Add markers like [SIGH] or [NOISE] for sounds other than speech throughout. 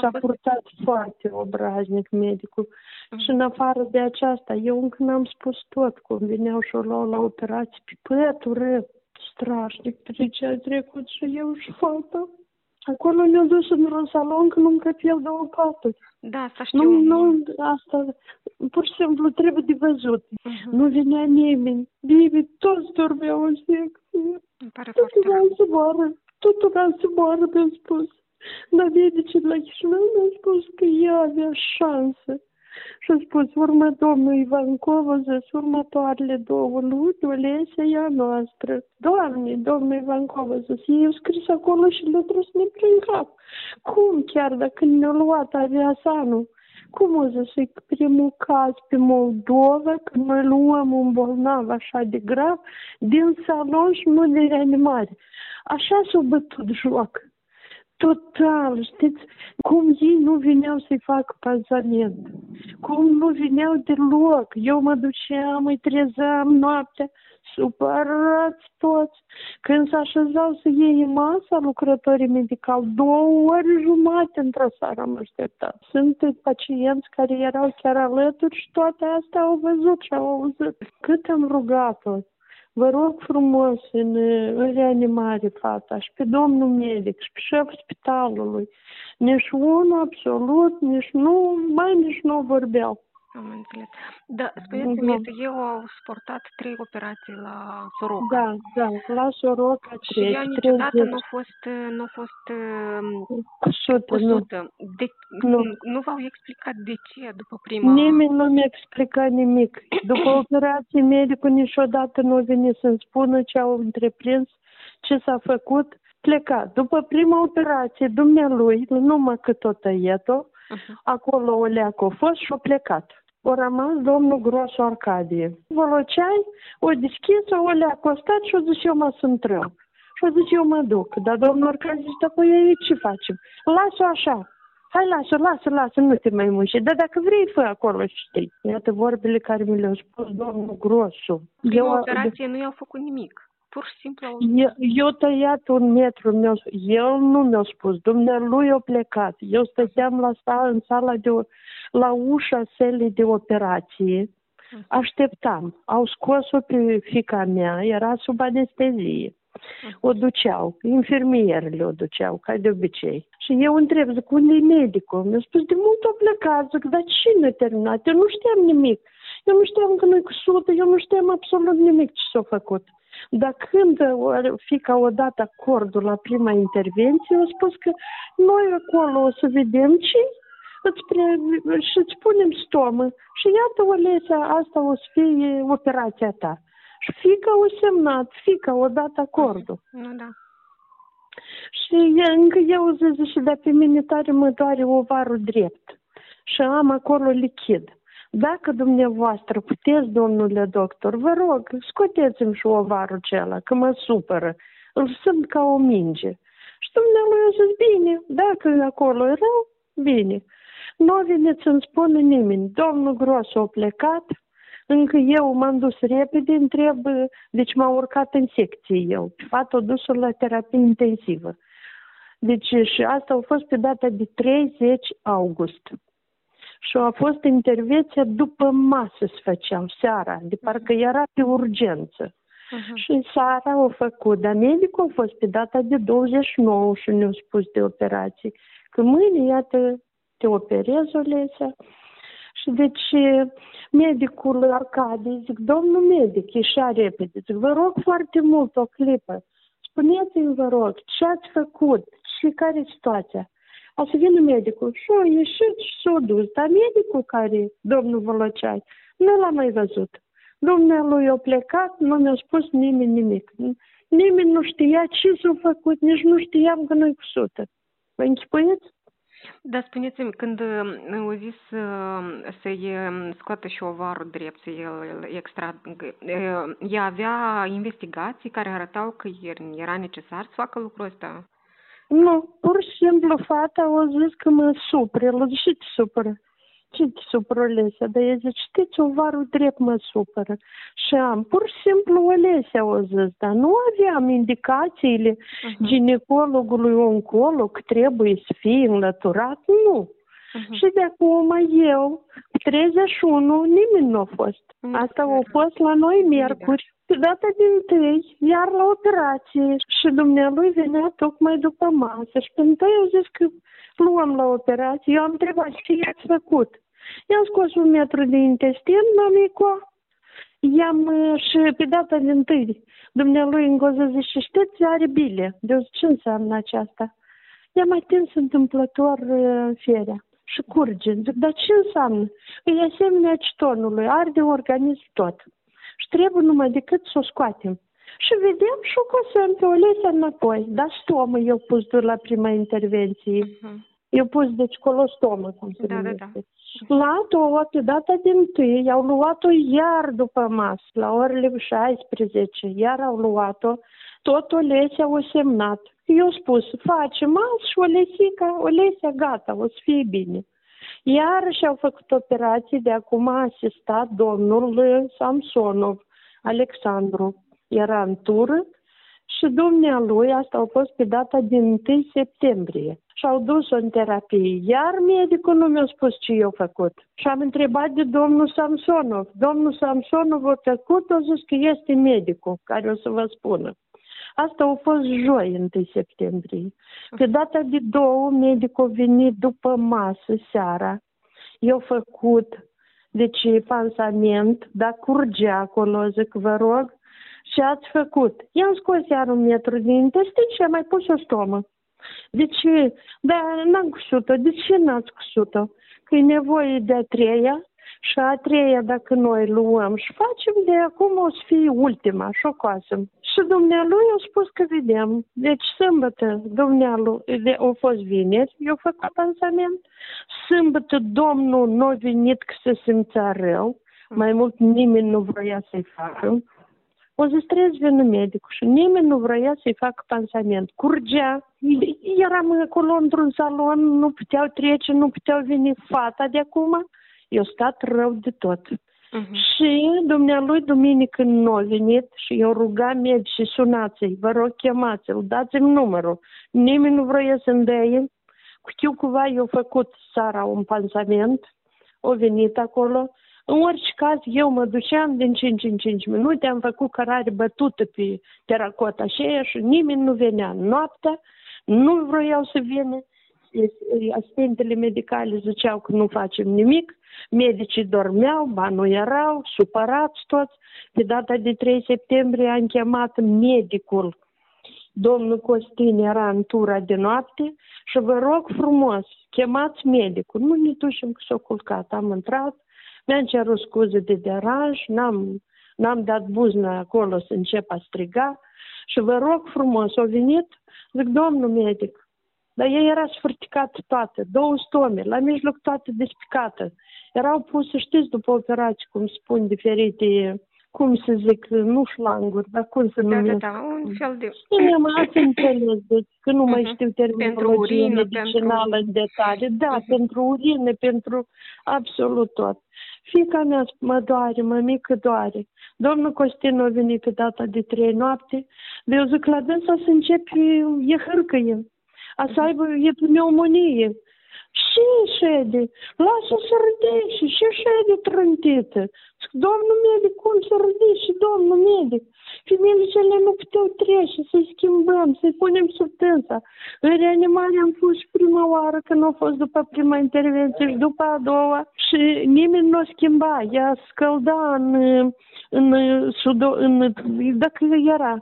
S-a purtat foarte obraznic medicul. Uh-huh. Și în afară de aceasta, eu încă n-am spus tot, cum veneau și o luau la operații pe pătul strașnic, ce a trecut și eu și fata. Acolo ne-au dus într-un salon că nu încăpeau două paturi. Da, asta știu. Nu, nu, asta, pur și simplu, trebuie de văzut. Uh-huh. Nu venea nimeni. Bibi, toți dormeau în secție. Îmi pare Totul foarte rău. să moară. Totul să moară, mi-a spus. Dar medicii de la Chișinău mi-au spus că ea avea șansă. Și a spus, urmă domnul Ivancov, a zis, următoarele două luni, Olesia e a noastră. Doamne, domnul Ivancov, a zis, ei au scris acolo și le trebuie să ne prin cap. Cum chiar dacă ne-au luat aviasanul? Cum o zis, e primul caz pe Moldova, când noi luăm un bolnav așa de grav din salon și nu de reanimare. Așa s-a bătut joc. Total, știți, cum ei nu veneau să-i facă pazament, cum nu veneau deloc. Eu mă duceam, îi trezeam noaptea, supărați toți. Când se așezau să iei masa lucrătorii medicali, două ori jumate într-o seară am așteptat. Sunt pacienți care erau chiar alături și toate astea au văzut și au auzit. Cât am rugat-o Vă rog frumos în, în reanimare fata și pe domnul medic și pe șeful spitalului. Nici unul absolut, nici nu, mai nici nu vorbeau. Am înțeles. Da, spuneți-mi, uh-huh. eu au suportat trei operații la Soroca. Da, da, la Soroca Și ea niciodată nu a fost, nu a fost cusută. cusută. Nu. De, nu. nu v-au explicat de ce după prima... Nimeni nu mi-a explicat nimic. După operație, medicul niciodată nu a venit să-mi spună ce au întreprins, ce s-a făcut. Plecat. După prima operație, dumnealui, numai că tot tăiet-o, uh-huh. acolo o leacă a fost și a plecat a rămas domnul Grosu Arcadie. Voloceai, o deschis, o le-a costat și o zis eu mă sunt rău. Și o zis eu mă duc. Dar domnul Arcadie zice, păi ei ce facem? Lasă-o așa. Hai, lasă, lasă, lasă, nu te mai muși. Dar dacă vrei, fă acolo și știi. Iată vorbele care mi le-au spus domnul Grosu. Prima eu, operație de... nu i-au făcut nimic. Pur și simplu au... Eu, eu tăiat un metru, mi el nu mi-a spus, dumnealui a plecat. Eu stăteam la sala, în sala de, la ușa selei de operație, așteptam. Au scos-o pe fica mea, era sub anestezie. O duceau, infirmierele o duceau, ca de obicei. Și eu întreb, zic, unde e medicul? Mi-a spus, de mult a plecat, zic, dar cine a terminat? Eu nu știam nimic. Eu nu știam că nu-i cusută, eu nu știam absolut nimic ce s-a făcut. Dar când fica o dat acordul la prima intervenție, a spus că noi acolo o să vedem ce îți pre... și îți punem stomă. Și iată, Olesia, asta o să fie operația ta. Și fica o semnat, fica o dat acordul. Nu, da. Și încă eu zic și de pe mine tare mă doare ovarul drept. Și am acolo lichid. Dacă dumneavoastră puteți, domnule doctor, vă rog, scoteți-mi și ovarul acela, că mă supără. Îl simt ca o minge. Și dumneavoastră a zis, bine, dacă acolo e rău, bine. Nu a venit să-mi spună nimeni. Domnul Gros a plecat, încă eu m-am dus repede, întreb, deci m-a urcat în secție eu. Fata a dus la terapie intensivă. Deci și asta a fost pe data de 30 august. Și a fost intervenția după masă să făceam, seara, de parcă era pe urgență. Uh-huh. Și seara au făcut, dar medicul a fost pe data de 29 și ne-a spus de operație. Că mâine, iată, te operezi, Olesea. Și deci medicul Arcadie, zic, domnul medic, ieșea repede, zic, vă rog foarte mult o clipă, spuneți-mi, vă rog, ce ați făcut și care e situația? A să vină medicul și a ieșit și s-a dus, dar medicul care, domnul Volocai, nu l-a mai văzut. Dumnealui a plecat, nu mi-a spus nimeni nimic. Nimeni nu știa ce s-a făcut, nici nu știam că nu-i cusută. Vă închipuiți? Da, spuneți-mi, când uh, au zis uh, să-i um, scoată și ovarul drept, să el extra, uh, ea avea investigații care arătau că era necesar să facă lucrul ăsta? Nu, pur și simplu fata a zis că mă supără. El a zis, ce te supără? ce te supără, Olesia? Dar ea zice, știți, ovarul drept mă supără. Și am, pur și simplu, Olesia o zis, dar nu aveam indicațiile uh-huh. ginecologului oncolog, trebuie să fie înlăturat, nu. Uh-huh. Și de acum eu, 31, nimeni nu a fost. Asta a fost la noi miercuri. Pe data din tâi, iar la operație. Și dumnealui venea tocmai după masă. Și pentru eu zis că luăm la operație. Eu am întrebat ce i-ați făcut. I-am scos un metru de intestin, mamico. I-am și pe data din tâi, dumnealui în goză zice, știți, are bile. De ce înseamnă aceasta? I-am atins întâmplător uh, fierea și curge. Zic, dar ce înseamnă? E asemenea citonului, arde organism tot. Și trebuie numai decât să o scoatem. Și vedem și o cosăm pe o lesă înapoi. Dar stomă eu pus dur la prima intervenție. Uh-huh. Eu pus, deci, colostomă, cum se Da, da, numește. da. La tot, pe data din tâi, au luat-o iar după masă, la orele 16, iar au luat-o, tot o lese au semnat. Eu spus, facem azi și o lesica, o lesea, gata, o să fie bine. Iarăși au făcut operații, de acum a asistat domnul uh, Samsonov, Alexandru. Era în tură și dumnealui, asta a fost pe data din 1 septembrie. Și au dus-o în terapie. Iar medicul nu mi-a spus ce i-a făcut. Și am întrebat de domnul Samsonov. Domnul Samsonov a făcut, a zis că este medicul care o să vă spună. Asta a fost joi, 1 septembrie. Pe data de două, medicul a venit după masă seara. I-a făcut, deci, pansament, dar curgea acolo, zic, vă rog, și ați făcut. I-am scos iar un metru din intestin și am mai pus o stomă. De ce? Da, n-am cusut-o. De ce n-ați cusut-o? Că e nevoie de a treia și a treia, dacă noi luăm și facem, de acum o să fie ultima și o coasem. Și dumnealui a spus că vedem. Deci sâmbătă dumnealui, de, a fost vineri, eu făcut pansament. Sâmbătă domnul nu a venit că se simțea rău. Mai mult nimeni nu vrea să-i facă. O zis, trebuie să vină medicul și nimeni nu vrea să-i facă pansament. Curgea, eram acolo într-un salon, nu puteau trece, nu puteau veni fata de acum. Eu stat rău de tot. Mhm. Și dumnealui duminică nu a venit și eu ruga medicii, sunați-i, vă rog chemați-l, dați-mi numărul. Nimeni nu vrea să-mi dea Știu cumva eu făcut seara un pansament, o venit acolo. În orice caz, eu mă duceam din 5 în 5 minute, am făcut cărare bătută pe teracota aceea și nimeni nu venea. Noaptea nu vroiau să vină. Asistentele medicale ziceau că nu facem nimic. Medicii dormeau, ba nu erau, supărați toți. Pe data de 3 septembrie am chemat medicul. Domnul Costin era în tura de noapte și vă rog frumos, chemați medicul. Nu ne ducem că s-a culcat. Am intrat, mi-am cerut scuze de deranj, n-am, n-am dat buzna acolo să încep a striga și vă rog frumos, a venit, zic, domnul medic, dar ea era sfârticată toată, două stome, la mijloc toată despicată. Erau puse, știți, după operații, cum spun, diferite, cum să zic, nu șlanguri, dar cum să Da, da, numesc. da, un fel de... Bine, mă ați înțeles, deci că nu mai Mhm. știu Pentru terminologie urină, medicinală în detalii. Da, Mhm. pentru urină, pentru absolut tot. Fica mea mă doare, mămică doare. Domnul Costin a venit pe data de trei noapte. Eu zic la dânsa să începe, e hârcăie. A să aibă, e pneumonie. Și șede, lasă să râdește, și șede trântită. Zic, domnul medic, cum să râdește, domnul medic? Femeile nu puteau trece, să-i schimbăm, să-i punem sub tânsa. În reanimare am fost și prima oară, când a fost după prima intervenție și după a doua. Și nimeni nu o schimba, ea scălda în, în, sudo, în, dacă era.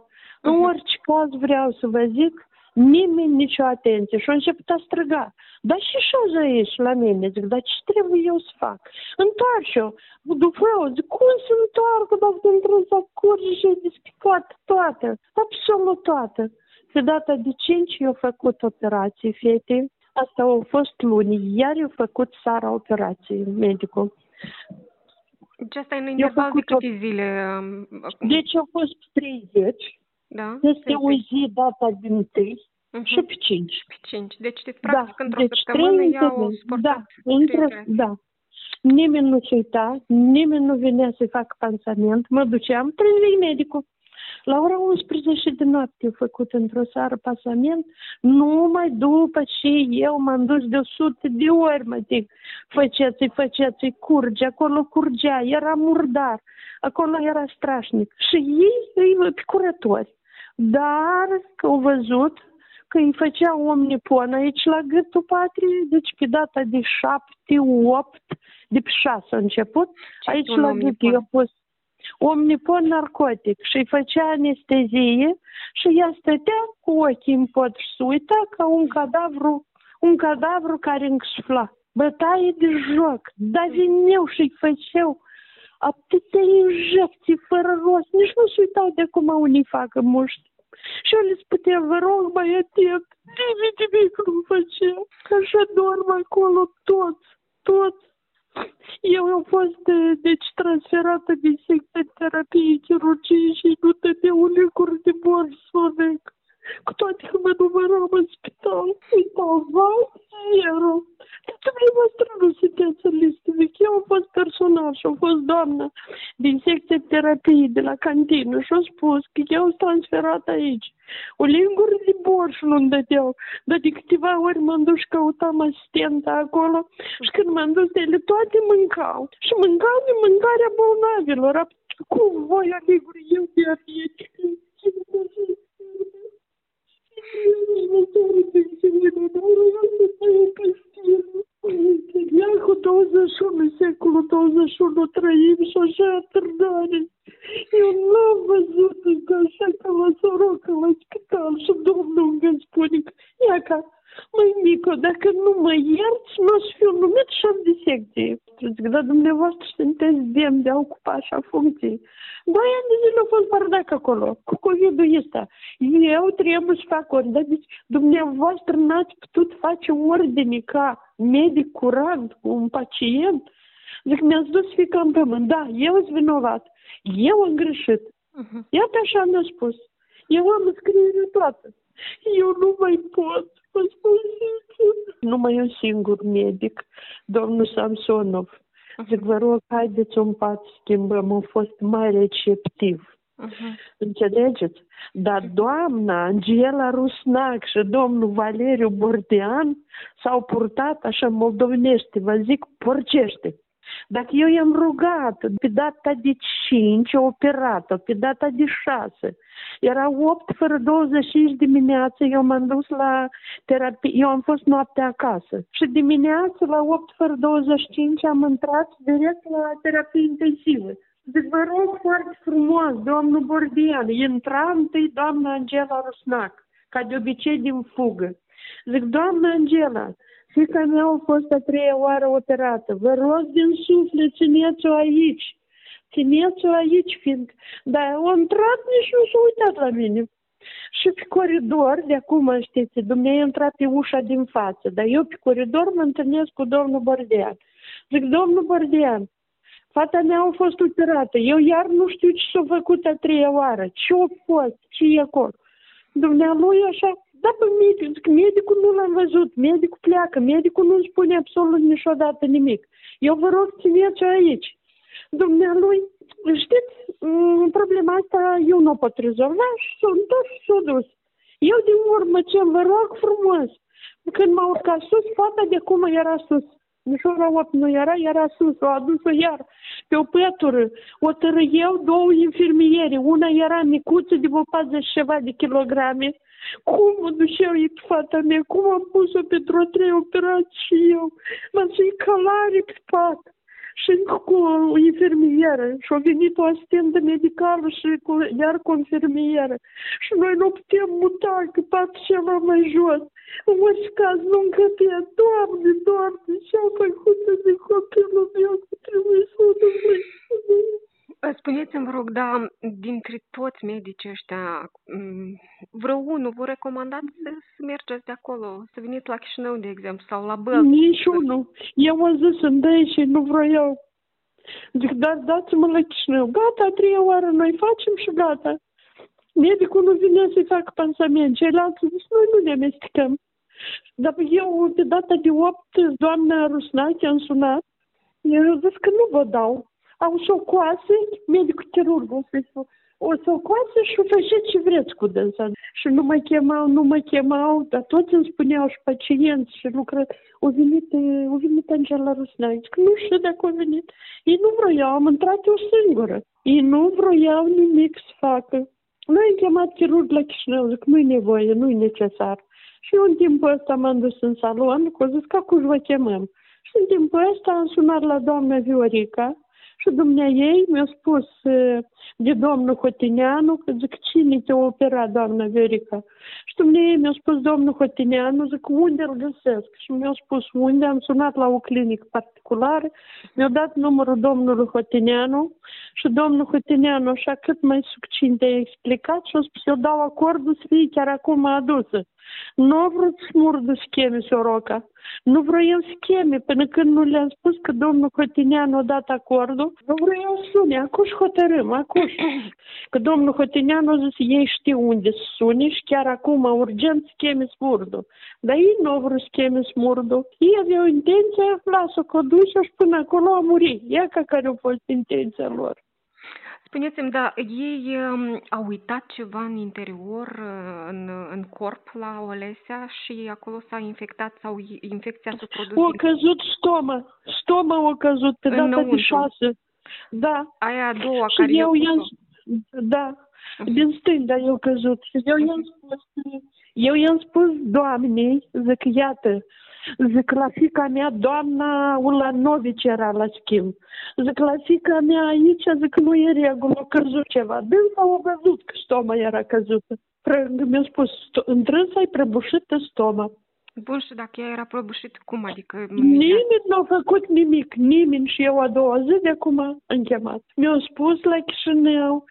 În Mhm. orice caz vreau să vă zic, nimeni nicio atenție și a început a striga. Dar și și aici la mine, zic, dar ce trebuie eu să fac? Întoarce-o, după eu, zic, cum să întoarcă dacă într-un să curge și e despicat toată, absolut toată. Pe data de 5 eu făcut operație fetei, asta a fost luni, iar eu făcut seara operație, medicul. Deci asta e în interval de făcut o- câte zile? um, acum? Deci a fost 30, da? este o zi data din 3 Mhm. și pe 5. Pe cinci. Deci, de, Da, practic, într-o deci săptămână trei i-au întâlniri. suportat Da, trei între, operații. da. nimeni nu se uita, nimeni nu venea să facă pansament, mă duceam, trebuie medicul. La ora 11 de noapte făcut într-o seară pasament, numai după ce eu m-am dus de 100 de ori, mă zic, făceți-i, făceți-i, curge, acolo curgea, era murdar, acolo era strașnic. Și ei, ei curători. Dar au văzut că îi făcea omnipon aici la gâtul patriei, deci pe data de 7, 8, de pe 6 a început, Ce aici un la omnipon? gât i-a pus omnipon narcotic și îi făcea anestezie și ea stătea cu ochii în pot și se uita ca un cadavru, un cadavru care însufla. Bătaie de joc, dar veneau și îi făceau atâtea injecții fără rost, nici nu se uitau de cum unii facă muști. Și eu le spuneam, vă rog, mai atent, nimic, nimic nu făcea, că așa dorm acolo toți, toți. Eu am fost, eh, deci, transferată din secția terapiei chirurgie și nu dădeau licuri de bor sonec. Cu toate că mă număram în spital, uitau, vai, erau. Dar dumneavoastră nu sunteți în listă vechi. Eu am fost personal și am fost doamnă din secția terapiei de la cantină și au spus că eu sunt transferat aici. O lingură de borș nu-mi dădeau, dar de câteva ori m-am dus și căutam asistenta acolo și când m-am dus de ele toate mâncau. Și mâncau de mâncarea bolnavilor. Cum voi aleguri eu diabetic? Ia cu Клотоза, що троїм, що ще тердані. І вона везути гашекала сорокала спитав, що добно господик. Яка? Май Мико, так ну май ярц, наш фюрнумет шам десектів. Dacă nu mă ierți, nu o să fiu numit șef de secție. Zic, dar dumneavoastră sunteți demn de a ocupa așa funcții. Doi ani de zile a fost bardac acolo, cu COVID-ul ăsta. Eu trebuie să fac ori, dar deci dumneavoastră n-ați putut face ordine ca medic curant cu un pacient. Zic, mi-ați dus fica în pământ. Da, eu sunt vinovat. Eu am greșit. Mhm. Iată așa mi-a spus. Eu am scriere toată. Eu nu mai pot. Vă spun sincer. Numai un singur medic, domnul Samsonov. Zic, vă rog, haideți un pat schimbăm. A fost mai receptiv. Mhm. Înțelegeți? Dar doamna Angela Rusnac și domnul Valeriu Bordean s-au purtat așa moldovenește, vă zic, porcește. Dacă eu i-am rugat pe data de 5, operată, pe data de 6, era 8 fără 25 dimineață, eu m-am dus la terapie, eu am fost noaptea acasă. Și dimineață la 8 fără 25 am intrat direct la terapie intensivă. Zic, vă rog foarte frumos, domnul Bordian, intra întâi doamna Angela Rusnac, ca de obicei din fugă. Zic, doamna Angela, fica mea a fost a treia oară operată. Vă rog din suflet, țineți-o aici. Țineți-o aici, fiindcă... Dar o intrat, nici nu s-a uitat la mine. Și pe coridor, de acum știți, dumneavoastră a intrat pe ușa din față, dar eu pe coridor mă întâlnesc cu domnul Bordean. Zic, domnul Bordean, fata mea a fost operată, eu iar nu știu ce s-a făcut a treia oară, ce a fost, ce e acolo. Dumnealui așa, da, pe medic, zic, medicul nu l-am văzut, medicul pleacă, medicul nu spune absolut niciodată nimic. Eu vă rog, țineți aici. Dumnealui, știți, m, problema asta eu nu o pot rezolva și s-a întors și s-a dus. Eu din urmă ce vă rog frumos, când m-a urcat sus, fata de acum era sus. Nici ora 8 nu era, era sus, o adus-o iar pe o pătură. O tărăiau două infirmiere. Una era micuță de vreo 40 și ceva de kilograme. Cum o duceau ei pe fata mea? Cum am pus-o pentru trei operații și eu? M-am să calare pe pat. Și încă cu o infirmieră. Și a venit o asistentă medicală și cu, iar cu o infirmieră. Și noi nu putem muta, că patul ceva mai jos. În orice caz, nu încăpea. Doamne, Doamne, ce-au făcut de copilul meu că trebuie să o dumneavoastră? Spuneți-mi, vă rog, dar dintre toți medicii ăștia, m, vreo unul vă recomandați să, să mergeți de acolo, să veniți la Chișinău, de exemplu, sau la Bălți? Niciunul. Eu am zis în dăi și nu vreau. Zic, dar dați-mă la Chișinău. Gata, a treia oară noi facem și gata. Medicul nu vine să-i facă pansament. Ceilalți zic, noi nu ne amestecăm. Dar eu, pe data de 8, doamna Rusnache am sunat. Eu zis că nu vă dau. Au să o coase, medicul chirurg o să o să o coase și o faceți ce vreți cu dânsa. Și nu mă chemau, nu mă chemau, dar toți îmi spuneau și pacienți și lucră. O venit, o venit Angela Rusnai. Că nu știu dacă a venit. Ei nu vroiau, am intrat eu singură. Ei nu vroiau nimic să facă. Noi am chemat chirurg la Chișinău, zic, nu-i nevoie, nu-i necesar. Și eu în timpul ăsta m-am dus în salon, că zis că acum vă chemăm. Și în timpul ăsta am sunat la doamna Viorica, și dumnea ei mi-a spus de domnul Hotineanu, că zic, cine te opera, doamna Viorica? Și dumnea ei mi-a spus domnul Hotineanu, zic, unde îl găsesc? Și mi-a spus unde, am sunat la o clinică particulară, mi-a dat numărul domnului Hotineanu și domnul Hotineanu, așa cât mai succint a explicat și a spus, eu dau acordul să fie chiar acum adusă. Nu a vrut să murdă scheme Soroca. Nu vroiau scheme până când nu le-am spus că domnul Hotineanu a dat acordul. Nu vreau să sune, acuși hotărâm, acuși. [CLEARS THROAT] Că domnul Hotineanu a zis, ei știu unde să sune și chiar acum urgent scheme smurdu. Dar ei nu au vrut scheme smurdu. Ei aveau intenția, lasă-o că o și până acolo a murit. Ia ca care a fost intenția lor. Spuneți-mi, da, ei um, au uitat ceva în interior, uh, în, în corp la Olesea și acolo s-a infectat sau infecția s-a produs? O căzut stoma, stoma o căzut pe data de șase. Da. Aia a doua și care eu i-am, Da, din stânga eu căzut. Și eu i-am spus, eu i-am spus doamnei, zic, iată, Zic, la fica mea, doamna Ulanovici era la schimb. Zic, la fica mea aici, zic, nu e regulă, a căzut ceva. Dânsa au văzut că stoma era căzută. Mi-a spus, întrânsa e prăbușită stoma. Bun, și dacă ea era prăbușită, cum adică? Nimeni nu a făcut nimic, nimeni și eu a doua zi de acum am chemat. Mi-au spus la Chișinău,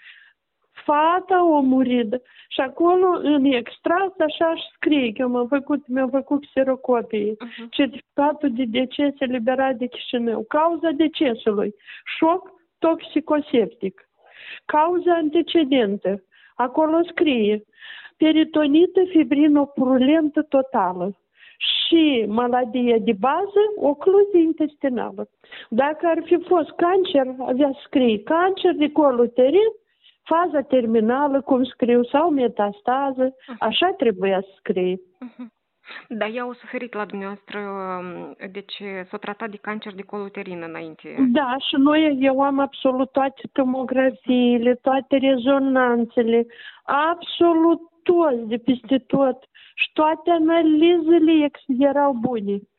fata a murit. Și acolo, în extras, așa și scrie că m-am făcut, mi-am făcut xerocopie. Uh-huh. Certificatul de deces eliberat de Chișinău. Cauza decesului. Șoc toxicoseptic. Cauza antecedentă. Acolo scrie peritonită fibrinopurulentă totală și maladie de bază, ocluzie intestinală. Dacă ar fi fost cancer, avea scrie cancer de col uterin, faza terminală, cum scriu, sau metastază, uh-huh. așa trebuia să scrie. Uh-huh. Dar ea au suferit la dumneavoastră, um, deci s-a tratat de cancer de col uterin înainte. Da, și noi, eu am absolut toate tomografiile, toate rezonanțele, absolut toți de peste tot și toate analizele erau bune.